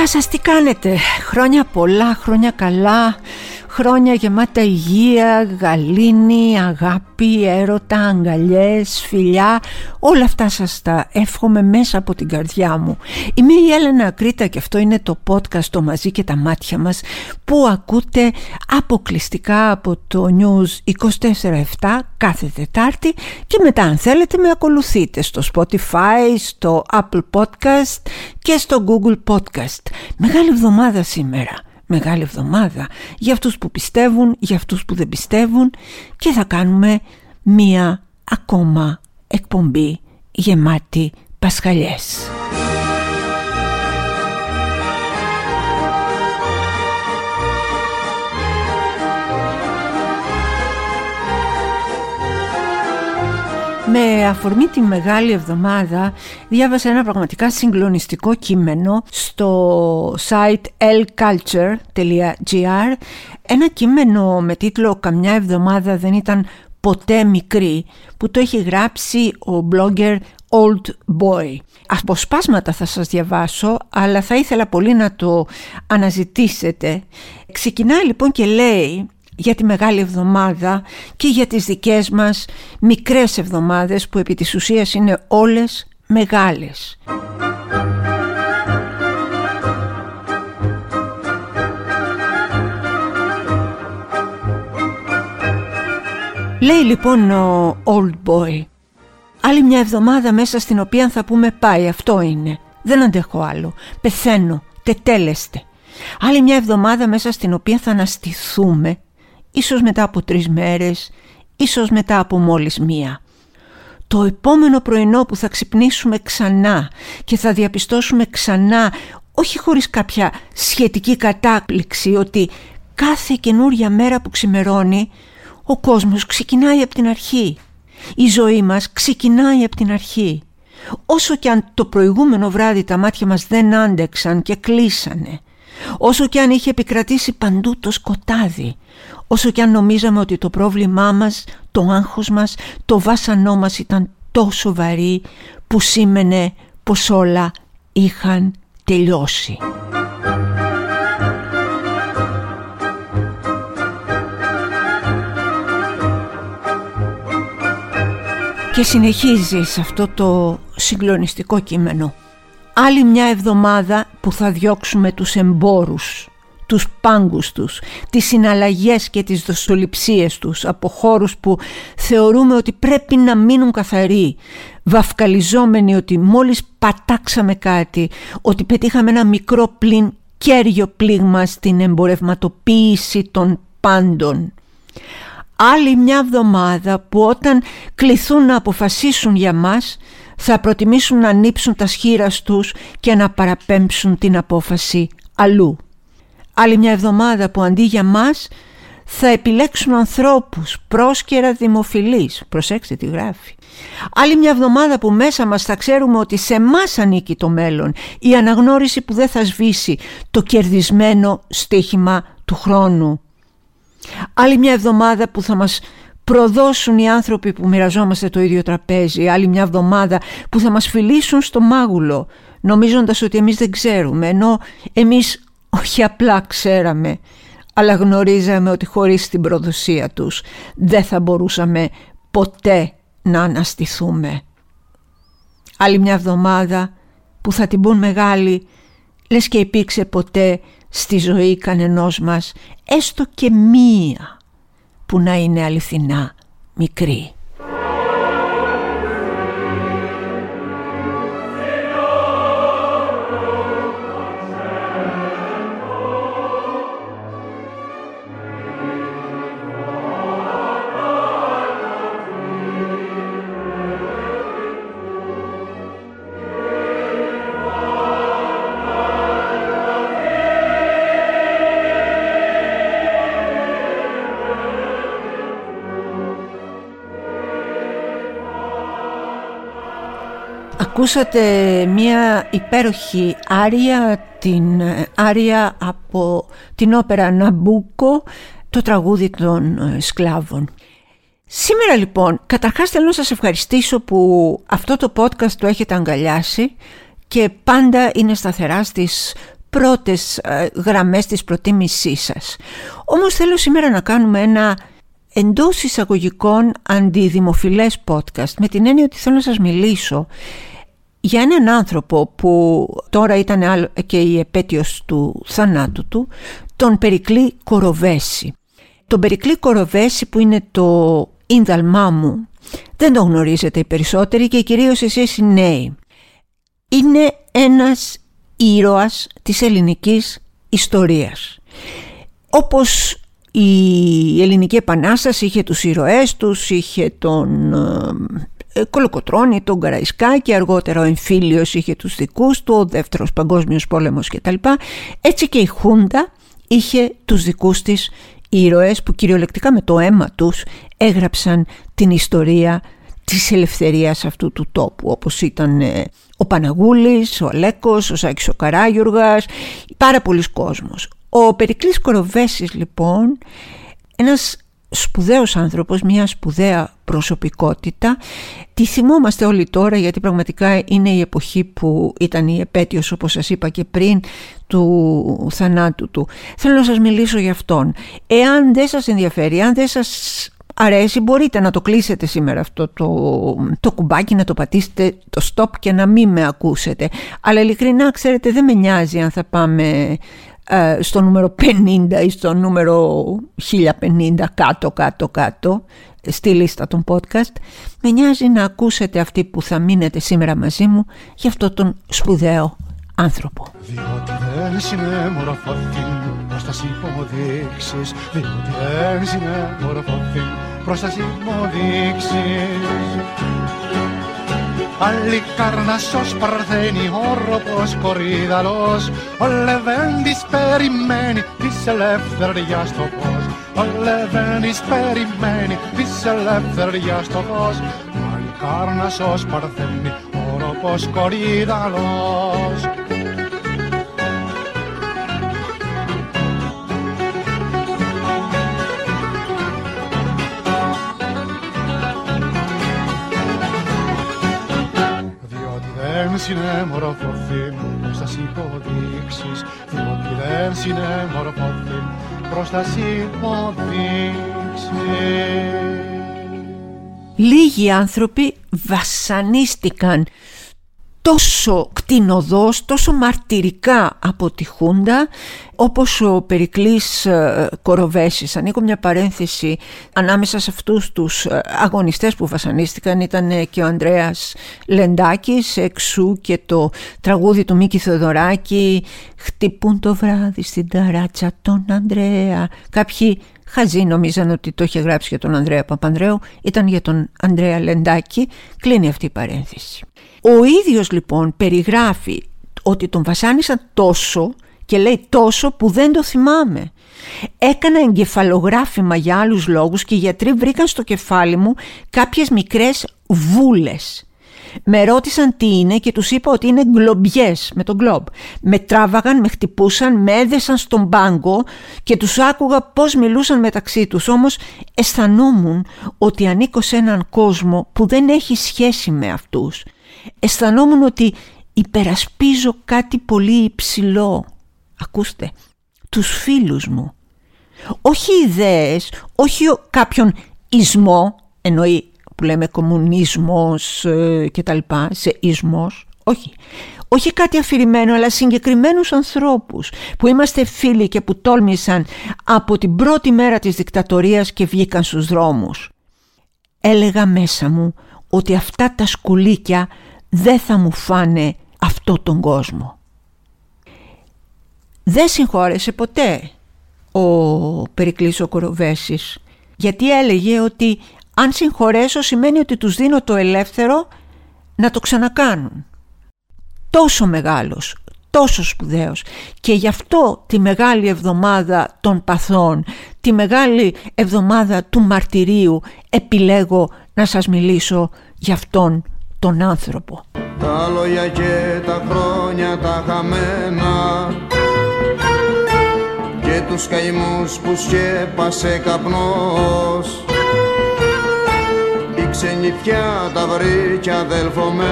Γεια σας, τι κάνετε; Χρόνια πολλά, χρόνια καλά. Χρόνια γεμάτα υγεία, γαλήνη, αγάπη, έρωτα, αγκαλιές, φιλιά. Όλα αυτά σας τα εύχομαι μέσα από την καρδιά μου. Είμαι η Έλενα Ακρίτα και αυτό είναι το podcast το μαζί και τα μάτια μας Που ακούτε αποκλειστικά από το News 24-7 κάθε Τετάρτη. Και μετά αν θέλετε με ακολουθείτε στο Spotify, στο Apple Podcast και στο Google Podcast. Μεγάλη εβδομάδα σήμερα Μεγάλη εβδομάδα για αυτούς που πιστεύουν, για αυτούς που δεν πιστεύουν και θα κάνουμε μία ακόμα εκπομπή γεμάτη πασχαλιές. Με αφορμή τη Μεγάλη Εβδομάδα διάβασα ένα πραγματικά συγκλονιστικό κείμενο στο site lculture.gr ένα κείμενο με τίτλο «Καμιά εβδομάδα δεν ήταν ποτέ μικρή» που το έχει γράψει ο blogger Old Boy. Αποσπάσματα θα σας διαβάσω, αλλά θα ήθελα πολύ να το αναζητήσετε. Ξεκινάει λοιπόν και λέει για τη Μεγάλη Εβδομάδα και για τις δικές μας μικρές εβδομάδες που επί της ουσίας είναι όλες μεγάλες. Λέει λοιπόν ο old boy Άλλη μια εβδομάδα μέσα στην οποία θα πούμε πάει αυτό είναι. Δεν αντέχω άλλο. Πεθαίνω. Τετέλεστε. Άλλη μια εβδομάδα μέσα στην οποία θα αναστηθούμε ίσως μετά από τρεις μέρες, ίσως μετά από μόλις μία. Το επόμενο πρωινό που θα ξυπνήσουμε ξανά και θα διαπιστώσουμε ξανά, όχι χωρίς κάποια σχετική κατάπληξη, ότι κάθε καινούρια μέρα που ξημερώνει, ο κόσμος ξεκινάει από την αρχή. Η ζωή μας ξεκινάει από την αρχή. Όσο και αν το προηγούμενο βράδυ τα μάτια μας δεν άντεξαν και κλείσανε, όσο και αν είχε επικρατήσει παντού το σκοτάδι, όσο και αν νομίζαμε ότι το πρόβλημά μας, το άγχος μας, το βάσανό μας ήταν τόσο βαρύ που σήμαινε πως όλα είχαν τελειώσει. Και συνεχίζει σε αυτό το συγκλονιστικό κείμενο. Άλλη μια εβδομάδα που θα διώξουμε τους εμπόρους τους πάγκους τους, τις συναλλαγές και τις δοστοληψίες τους από χώρους που θεωρούμε ότι πρέπει να μείνουν καθαροί, βαφκαλιζόμενοι ότι μόλις πατάξαμε κάτι, ότι πετύχαμε ένα μικρό πλην κέριο πλήγμα στην εμπορευματοποίηση των πάντων. Άλλη μια εβδομάδα που όταν κληθούν να αποφασίσουν για μας θα προτιμήσουν να ανοίξουν τα σχήρα τους και να παραπέμψουν την απόφαση αλλού. Άλλη μια εβδομάδα που αντί για μας θα επιλέξουν ανθρώπους πρόσκαιρα δημοφιλείς. Προσέξτε τι γράφει. Άλλη μια εβδομάδα που μέσα μας θα ξέρουμε ότι σε μας ανήκει το μέλλον. Η αναγνώριση που δεν θα σβήσει το κερδισμένο στοίχημα του χρόνου. Άλλη μια εβδομάδα που θα μας προδώσουν οι άνθρωποι που μοιραζόμαστε το ίδιο τραπέζι. Άλλη μια εβδομάδα που θα μας φιλήσουν στο μάγουλο νομίζοντας ότι εμείς δεν ξέρουμε ενώ εμείς όχι απλά ξέραμε, αλλά γνωρίζαμε ότι χωρίς την προδοσία τους δεν θα μπορούσαμε ποτέ να αναστηθούμε. Άλλη μια εβδομάδα που θα την πούν μεγάλη, λες και υπήρξε ποτέ στη ζωή κανενός μας έστω και μία που να είναι αληθινά μικρή. Ακούσατε μία υπέροχη άρια, την ε, άρια από την όπερα Ναμπούκο, το τραγούδι των ε, σκλάβων. Σήμερα λοιπόν, καταρχάς θέλω να σας ευχαριστήσω που αυτό το podcast το έχετε αγκαλιάσει και πάντα είναι σταθερά στις πρώτες ε, γραμμές της προτίμησής σας. Όμως θέλω σήμερα να κάνουμε ένα εντός εισαγωγικών αντιδημοφιλές podcast με την έννοια ότι θέλω να σας μιλήσω για έναν άνθρωπο που τώρα ήταν και η επέτειος του θανάτου του, τον Περικλή Κοροβέση. Τον Περικλή Κοροβέση που είναι το ίνδαλμά μου, δεν το γνωρίζετε οι περισσότεροι και κυρίως εσείς οι νέοι. Είναι ένας ήρωας της ελληνικής ιστορίας. Όπως η Ελληνική Επανάσταση είχε τους ήρωές τους, είχε τον ε, Κολοκοτρώνη, τον Καραϊσκάκη, αργότερα ο Εμφύλιος είχε τους δικούς του, ο Δεύτερος Παγκόσμιος Πόλεμος κτλ. Έτσι και η Χούντα είχε τους δικούς της ήρωες που κυριολεκτικά με το αίμα τους έγραψαν την ιστορία της ελευθερίας αυτού του τόπου όπως ήταν ε, ο Παναγούλης, ο Αλέκος, ο Σάκης ο Καράγιουργας, πάρα πολλοί κόσμος. Ο Περικλής Κοροβέσης λοιπόν, ένας σπουδαίος άνθρωπος, μια σπουδαία προσωπικότητα. Τη θυμόμαστε όλοι τώρα γιατί πραγματικά είναι η εποχή που ήταν η επέτειος όπως σας είπα και πριν του θανάτου του. Θέλω να σας μιλήσω για αυτόν. Εάν δεν σας ενδιαφέρει, αν δεν σας αρέσει μπορείτε να το κλείσετε σήμερα αυτό το, το κουμπάκι, να το πατήσετε το stop και να μην με ακούσετε. Αλλά ειλικρινά ξέρετε δεν με νοιάζει αν θα πάμε ε, στο νούμερο 50 ή στο νούμερο 1050 κάτω κάτω κάτω στη λίστα των podcast με νοιάζει να ακούσετε αυτή που θα μείνετε σήμερα μαζί μου για αυτό τον σπουδαίο άνθρωπο. Διότι δεν είναι μορφώθην προς τα υποδείξεις Διότι δεν είναι μορφώθην προς τα Αλικάρνασος παρθένει όροπος κορίδαλος Ο Λεβέντης περιμένει της ελευθεριάς το φως. Ο Λεβέντης περιμένει της ελευθεριάς το φως. Αλικάρνασος παρθένει όροπος κορίδαλος δεν συνέμορφωθεί προς τα υποδείξεις διότι δεν συνέμορφωθεί προς τα υποδείξεις Λίγοι άνθρωποι βασανίστηκαν τόσο κτηνοδός, τόσο μαρτυρικά από τη Χούντα όπως ο Περικλής ε, Κοροβέσης. Ανοίγω μια παρένθεση ανάμεσα σε αυτούς τους ε, αγωνιστές που βασανίστηκαν ήταν και ο Ανδρέας Λεντάκης εξού και το τραγούδι του Μίκη Θεοδωράκη «Χτυπούν το βράδυ στην ταράτσα τον Ανδρέα». Κάποιοι χαζοί νομίζαν ότι το είχε γράψει για τον Ανδρέα Παπανδρέου, ήταν για τον Ανδρέα Λεντάκη. Κλείνει αυτή η παρένθεση. Ο ίδιος λοιπόν περιγράφει ότι τον βασάνισαν τόσο και λέει τόσο που δεν το θυμάμαι. Έκανα εγκεφαλογράφημα για άλλους λόγους και οι γιατροί βρήκαν στο κεφάλι μου κάποιες μικρές βούλες. Με ρώτησαν τι είναι και τους είπα ότι είναι γκλομπιές με τον γκλομπ. Με τράβαγαν, με χτυπούσαν, με έδεσαν στον πάγκο και τους άκουγα πώς μιλούσαν μεταξύ τους. Όμως αισθανόμουν ότι ανήκω σε έναν κόσμο που δεν έχει σχέση με αυτούς αισθανόμουν ότι υπερασπίζω κάτι πολύ υψηλό. Ακούστε, τους φίλους μου. Όχι ιδέες, όχι κάποιον ισμό, εννοεί που λέμε κομμουνισμός ε, και τα λοιπά, σε ισμός, όχι. Όχι κάτι αφηρημένο, αλλά συγκεκριμένους ανθρώπους που είμαστε φίλοι και που τόλμησαν από την πρώτη μέρα της δικτατορίας και βγήκαν στους δρόμους. Έλεγα μέσα μου ότι αυτά τα σκουλίκια δεν θα μου φάνε αυτό τον κόσμο. Δεν συγχώρεσε ποτέ ο Περικλής ο Κοροβέσης γιατί έλεγε ότι αν συγχωρέσω σημαίνει ότι τους δίνω το ελεύθερο να το ξανακάνουν. Τόσο μεγάλος, τόσο σπουδαίος και γι' αυτό τη μεγάλη εβδομάδα των παθών, τη μεγάλη εβδομάδα του μαρτυρίου επιλέγω να σας μιλήσω για αυτόν τον άνθρωπο. Τα λόγια και τα χρόνια τα χαμένα και τους καημούς που σκέπασε καπνός η σε τα βρήκε αδελφωμένα.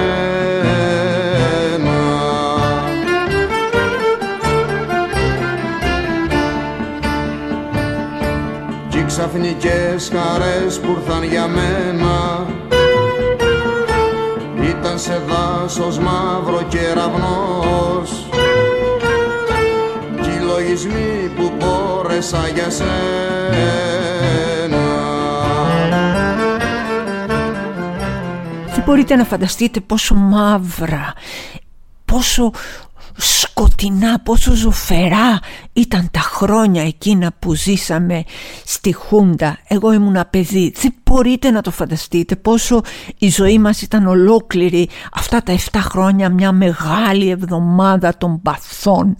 Κι οι ξαφνικές χαρές που ήρθαν για μένα ήταν σε δάσος μαύρο κεραυνός κι οι λογισμοί που μπόρεσα για σένα μπορείτε να φανταστείτε πόσο μαύρα, πόσο σκοτεινά, πόσο ζωφερά ήταν τα χρόνια εκείνα που ζήσαμε στη Χούντα. Εγώ ήμουν παιδί. Δεν μπορείτε να το φανταστείτε πόσο η ζωή μας ήταν ολόκληρη αυτά τα 7 χρόνια μια μεγάλη εβδομάδα των παθών,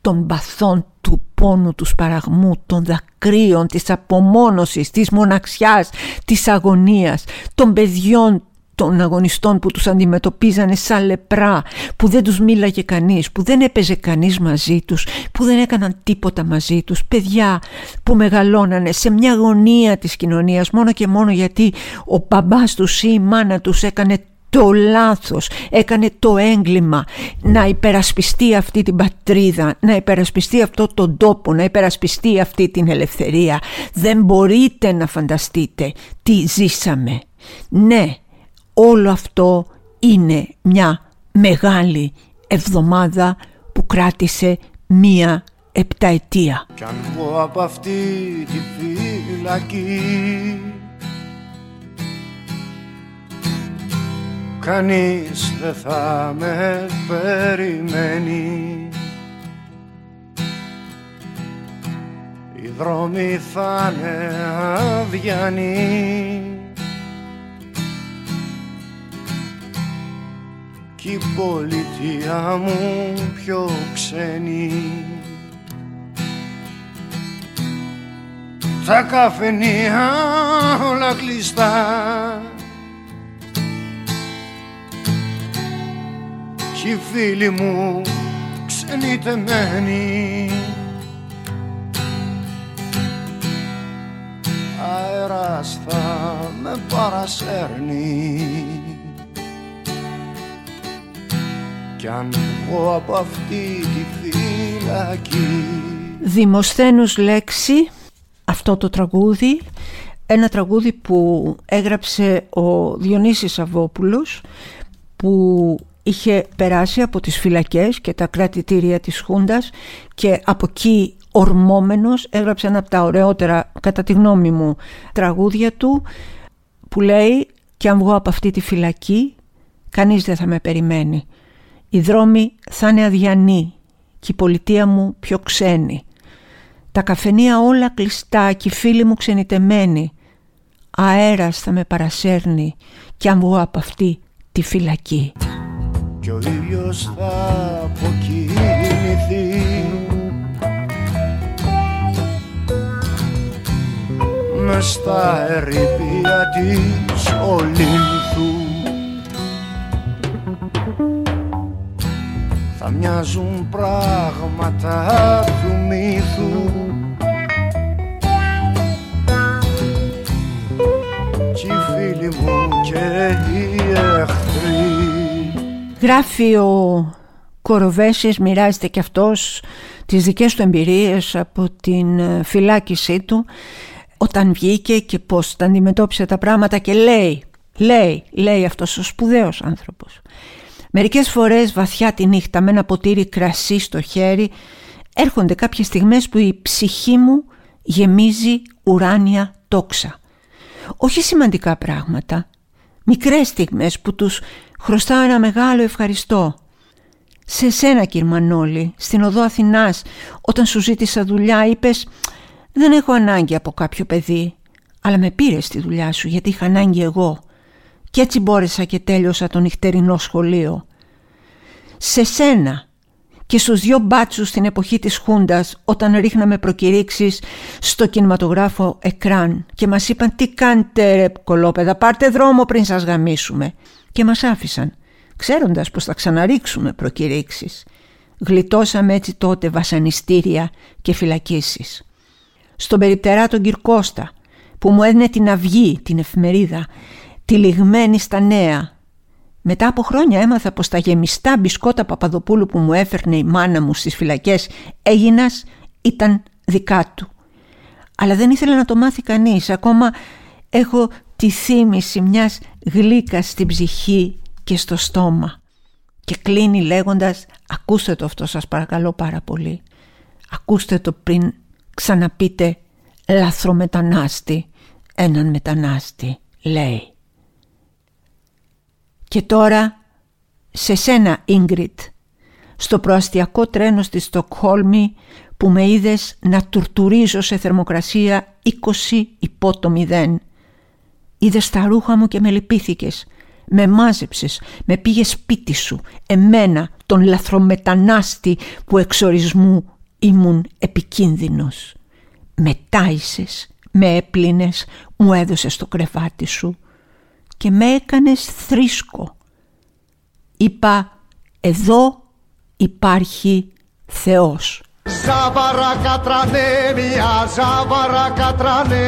των παθών του πόνου, του σπαραγμού, των δακρύων, της απομόνωσης, της μοναξιάς, της αγωνίας, των παιδιών των αγωνιστών που τους αντιμετωπίζανε σαν λεπρά, που δεν τους μίλαγε κανείς, που δεν έπαιζε κανείς μαζί τους, που δεν έκαναν τίποτα μαζί τους, παιδιά που μεγαλώνανε σε μια γωνία της κοινωνίας μόνο και μόνο γιατί ο μπαμπάς τους ή η μάνα τους έκανε το λάθος, έκανε το έγκλημα να υπερασπιστεί αυτή την πατρίδα, να υπερασπιστεί αυτό τον τόπο, να υπερασπιστεί αυτή την ελευθερία. Δεν μπορείτε να φανταστείτε τι ζήσαμε. Ναι, όλο αυτό είναι μια μεγάλη εβδομάδα που κράτησε μία επταετία. Κι αν πω από αυτή τη φυλακή Κανείς δεν θα με περιμένει Οι δρόμοι θα είναι αδιανοί κι η πολιτεία μου πιο ξένη. Τα καφενεία όλα κλειστά. Κι οι φίλοι μου ξενιτεμένοι. Αέρας θα με παρασέρνει κι αν βγω από αυτή τη φυλακή Δημοσθένους λέξη αυτό το τραγούδι ένα τραγούδι που έγραψε ο Διονύσης Σαββόπουλος που είχε περάσει από τις φυλακές και τα κρατητήρια της Χούντας και από εκεί ορμόμενος έγραψε ένα από τα ωραιότερα κατά τη γνώμη μου τραγούδια του που λέει «Και αν βγω από αυτή τη φυλακή κανείς δεν θα με περιμένει». Οι δρόμοι θα είναι αδιανοί και η πολιτεία μου πιο ξένη. Τα καφενεία όλα κλειστά και οι φίλοι μου ξενιτεμένοι. Αέρας θα με παρασέρνει κι αν βγω από αυτή τη φυλακή. Κι ο ήλιος θα αποκοιμηθεί Μες στα ερήπια της Ολύνθου μοιάζουν πράγματα του μύθου κι οι φίλοι μου και οι εχθροί. Γράφει ο Κοροβέσης, μοιράζεται και αυτός τις δικές του εμπειρίες από την ε, φυλάκισή του. Όταν βγήκε και πώς τα αντιμετώπισε τα πράγματα και λέει, λέει, λέει αυτός ο σπουδαίος άνθρωπος Μερικές φορές βαθιά τη νύχτα με ένα ποτήρι κρασί στο χέρι έρχονται κάποιες στιγμές που η ψυχή μου γεμίζει ουράνια τόξα. Όχι σημαντικά πράγματα, μικρές στιγμές που τους χρωστάω ένα μεγάλο ευχαριστώ. Σε σένα κύριε Μανώλη, στην οδό Αθηνάς, όταν σου ζήτησα δουλειά είπες «Δεν έχω ανάγκη από κάποιο παιδί, αλλά με πήρες στη δουλειά σου γιατί είχα ανάγκη εγώ». Κι έτσι μπόρεσα και τέλειωσα το νυχτερινό σχολείο. Σε σένα και στους δυο μπάτσους στην εποχή της Χούντας όταν ρίχναμε προκηρύξεις στο κινηματογράφο εκράν και μας είπαν τι κάνετε ρε κολόπεδα πάρτε δρόμο πριν σας γαμίσουμε και μας άφησαν ξέροντας πως θα ξαναρίξουμε προκηρύξεις. Γλιτώσαμε έτσι τότε βασανιστήρια και φυλακίσεις. Στον περιπτερά τον Κυρκώστα που μου έδινε την αυγή, την εφημερίδα τυλιγμένη στα νέα. Μετά από χρόνια έμαθα πως τα γεμιστά μπισκότα Παπαδοπούλου που μου έφερνε η μάνα μου στις φυλακές έγινας ήταν δικά του. αλλά δεν ήθελε να το μάθει κανείς. Ακόμα έχω τη θύμηση μιας γλύκας στην ψυχή και στο στόμα. Και κλείνει λέγοντας «Ακούστε το αυτό σας παρακαλώ πάρα πολύ. Ακούστε το πριν ξαναπείτε λαθρομετανάστη, έναν μετανάστη» λέει. Και τώρα σε σένα Ίγκριτ, στο προαστιακό τρένο στη Στοκχόλμη που με είδες να τουρτουρίζω σε θερμοκρασία 20 υπό το μηδέν. Είδες τα ρούχα μου και με λυπήθηκες. Με μάζεψες, με πήγες σπίτι σου, εμένα, τον λαθρομετανάστη που εξορισμού ήμουν επικίνδυνος. Με τάισες, με έπλυνες, μου έδωσες το κρεβάτι σου και με έκανες θρίσκο. Είπα, εδώ υπάρχει Θεός. Ζάβαρα κατρανέμια, ζάβαρα κατρανέμια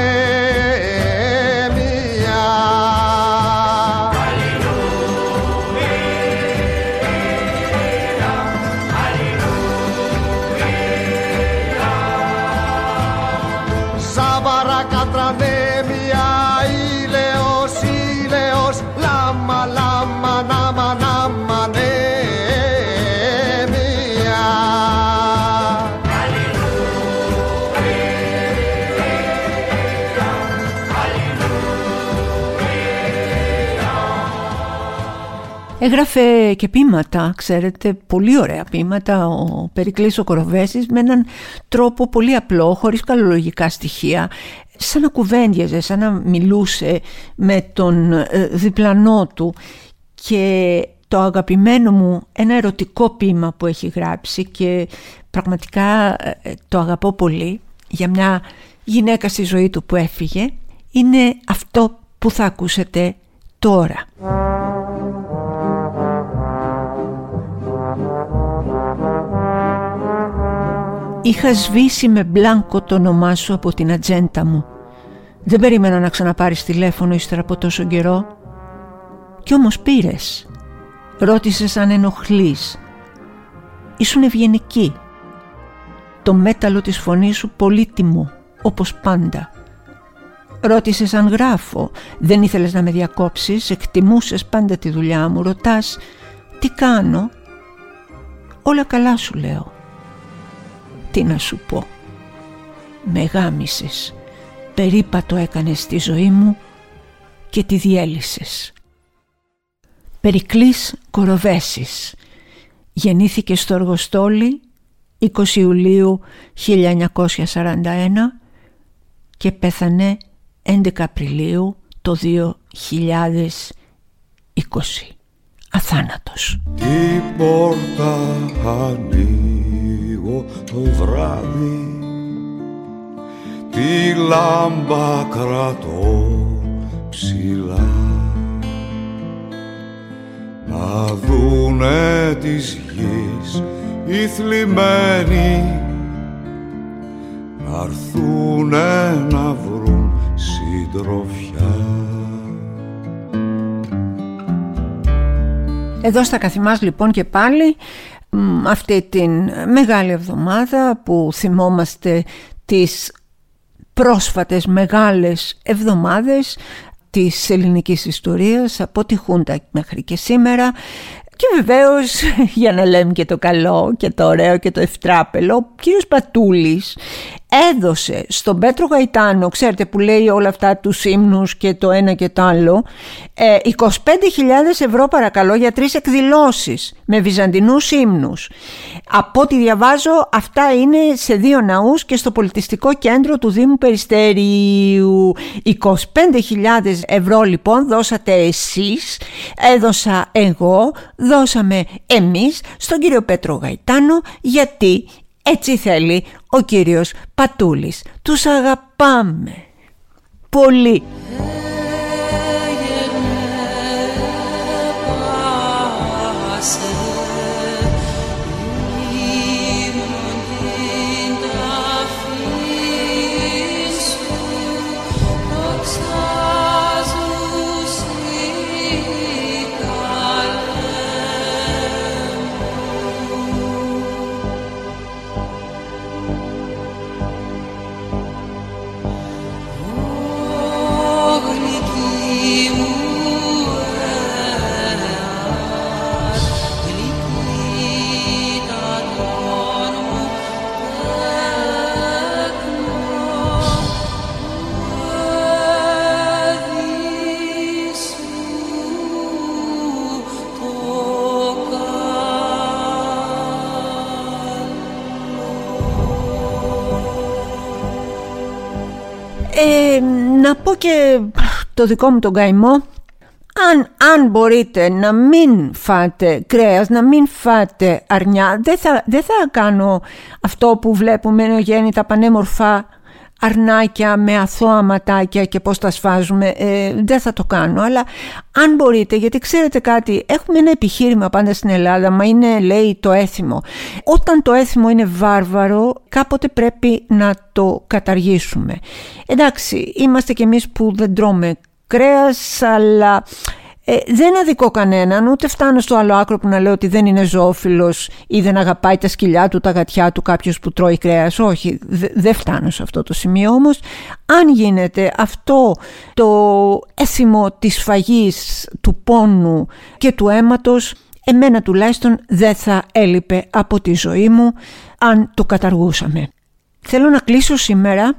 Έγραφε και πείματα, ξέρετε, πολύ ωραία πείματα ο Περικλής ο Κοροβέσης με έναν τρόπο πολύ απλό, χωρίς καλολογικά στοιχεία, σαν να κουβέντιαζε, σαν να μιλούσε με τον ε, διπλανό του και το αγαπημένο μου ένα ερωτικό ποίημα που έχει γράψει και πραγματικά ε, το αγαπώ πολύ για μια γυναίκα στη ζωή του που έφυγε είναι αυτό που θα ακούσετε τώρα. Είχα σβήσει με μπλάνκο το όνομά σου από την ατζέντα μου. Δεν περίμενα να ξαναπάρεις τηλέφωνο ύστερα από τόσο καιρό. Κι όμως πήρες. Ρώτησες αν ενοχλείς. Ήσουν ευγενική. Το μέταλλο της φωνής σου πολύτιμο, όπως πάντα. Ρώτησες αν γράφω. Δεν ήθελες να με διακόψεις, εκτιμούσες πάντα τη δουλειά μου. Ρωτάς, τι κάνω; Όλα καλά σου λέω τι να σου πω. Με γάμισες, περίπατο έκανες στη ζωή μου και τη διέλυσες. Περικλής Κοροβέσης γεννήθηκε στο Αργοστόλι 20 Ιουλίου 1941 και πέθανε 11 Απριλίου το 2020. Αθάνατος. Την πόρτα ανοίγω το βράδυ. Τη λάμπα κρατώ ψηλά. Να δούνε της γης οι θλιμμένοι. Να έρθουνε να βρουν συντροφιά. Εδώ στα καθημάς λοιπόν και πάλι αυτή την μεγάλη εβδομάδα που θυμόμαστε τις πρόσφατες μεγάλες εβδομάδες της ελληνικής ιστορίας από τη Χούντα μέχρι και σήμερα. Και βεβαίως για να λέμε και το καλό και το ωραίο και το ευτράπελο ο κύριος Πατούλης έδωσε στον Πέτρο Γαϊτάνο, ξέρετε που λέει όλα αυτά τους ύμνους και το ένα και το άλλο, 25.000 ε, ευρώ παρακαλώ για τρεις εκδηλώσεις με βυζαντινούς ύμνους. Από ό,τι διαβάζω αυτά είναι σε δύο ναούς και στο πολιτιστικό κέντρο του Δήμου Περιστέριου. 25.000 ευρώ λοιπόν δώσατε εσείς, έδωσα εγώ, δώσαμε εμείς στον κύριο Πέτρο Γαϊτάνο γιατί; Έτσι θέλει ο κύριος Πατούλης. Τους αγαπάμε. Πολύ. Ε, να πω και το δικό μου τον καημό. Αν, αν μπορείτε να μην φάτε κρέας, να μην φάτε αρνιά δεν θα, δεν θα κάνω αυτό που βλέπουμε τα πανέμορφα αρνάκια με αθώα ματάκια και πώς τα σφάζουμε ε, δεν θα το κάνω. Αλλά αν μπορείτε γιατί ξέρετε κάτι έχουμε ένα επιχείρημα πάντα στην Ελλάδα μα είναι λέει το έθιμο. Όταν το έθιμο είναι βάρβαρο κάποτε πρέπει να το καταργήσουμε. Εντάξει είμαστε κι εμείς που δεν τρώμε κρέας αλλά ε, δεν αδικώ κανέναν, ούτε φτάνω στο άλλο άκρο που να λέω ότι δεν είναι ζώφιλος ή δεν αγαπάει τα σκυλιά του, τα γατιά του κάποιος που τρώει κρέας. Όχι, δεν φτάνω σε αυτό το σημείο όμως. Αν γίνεται αυτό το έθιμο της φαγής, του πόνου και του αίματος, εμένα τουλάχιστον δεν θα έλειπε από τη ζωή μου αν το καταργούσαμε. Θέλω να κλείσω σήμερα,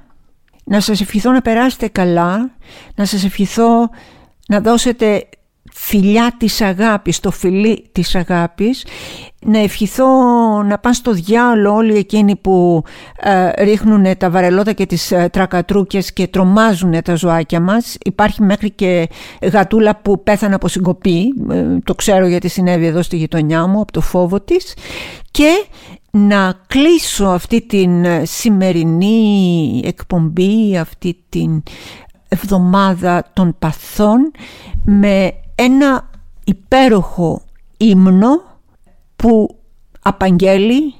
να σας ευχηθώ να περάσετε καλά, να σας ευχηθώ να δώσετε φιλιά της αγάπης, το φιλί της αγάπης. Να ευχηθώ να πάνε στο διάλο όλοι εκείνοι που ε, ρίχνουν τα βαρελότα και τις ε, τρακατρούκες και τρομάζουν τα ζωάκια μας. Υπάρχει μέχρι και γατούλα που πέθανε από συγκοπή, ε, το ξέρω γιατί συνέβη εδώ στη γειτονιά μου από το φόβο της. Και να κλείσω αυτή την ε, σημερινή εκπομπή, αυτή την εβδομάδα των παθών με ένα υπέροχο ύμνο που απαγγέλει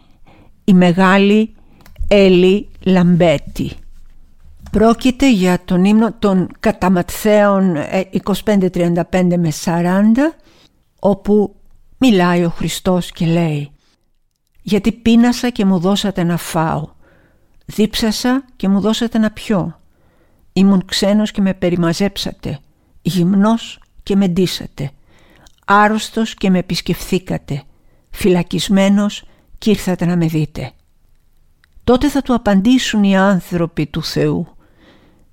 η μεγάλη Έλλη Λαμπέτη. Πρόκειται για τον ύμνο των καταματθέων 25-35 ε, με 40 όπου μιλάει ο Χριστός και λέει «Γιατί πείνασα και μου δώσατε να φάω, δίψασα και μου δώσατε να πιω, ήμουν ξένος και με περιμαζέψατε, γυμνός και με ντύσατε, άρρωστος και με επισκεφθήκατε, φυλακισμένος και ήρθατε να με δείτε. Τότε θα του απαντήσουν οι άνθρωποι του Θεού.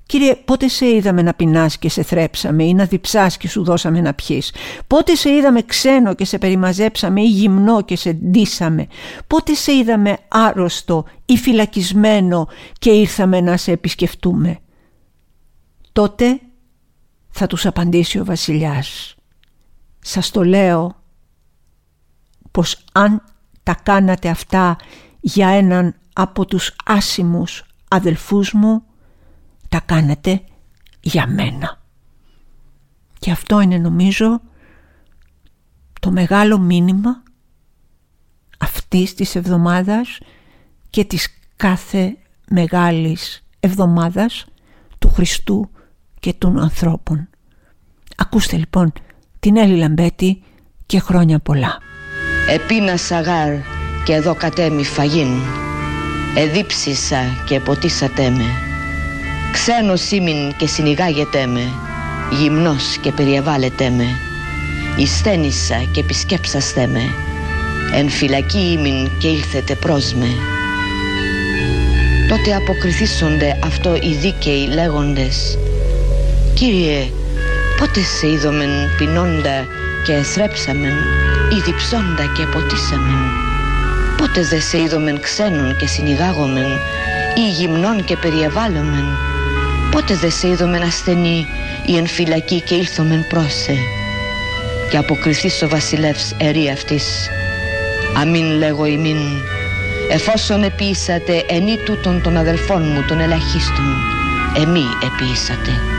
Κύριε, πότε σε είδαμε να πεινάς και σε θρέψαμε ή να διψάς και σου δώσαμε να πιείς; Πότε σε είδαμε ξένο και σε περιμαζέψαμε ή γυμνό και σε ντύσαμε; Πότε σε είδαμε άρρωστο ή φυλακισμένο και ήρθαμε να σε επισκεφτούμε; Τότε θα τους απαντήσει ο βασιλιάς. Σας το λέω πως αν τα κάνατε αυτά για έναν από τους άσημους αδελφούς μου, τα κάνατε για μένα. Και αυτό είναι νομίζω το μεγάλο μήνυμα αυτής της εβδομάδας και της κάθε μεγάλης εβδομάδας του Χριστού και των ανθρώπων. Ακούστε λοιπόν την Έλλη Λαμπέτη και χρόνια πολλά. Επίνα σαγάρ και εδώ κατέμι φαγίν. Εδίψισα και ποτίσατε με. Ξένος ήμιν και συνηγάγετε με. Γυμνός και περιεβάλλετε με. Ιστένισα και επισκέψαστε με. Εν φυλακή ήμιν και ήλθετε προς με. Τότε αποκριθήσονται αυτό οι δίκαιοι λέγοντες Κύριε, πότε σε είδομεν πεινώντα και εθρέψαμεν ή διψώντα και ποτίσαμεν; Πότε δε σε είδομεν ξένων και συνηγάγομεν ή γυμνών και περιεβάλλομεν. Πότε δε σε είδομεν ασθενή ή εν φυλακή και ήλθομεν πρόσε; Και αποκριθείς ο βασιλεύς ερή αυτής. Αμήν λέγω ημίν, εφόσον επίησατε ενή τούτων των αδελφών μου των ελαχίστων, εμή επίησατε.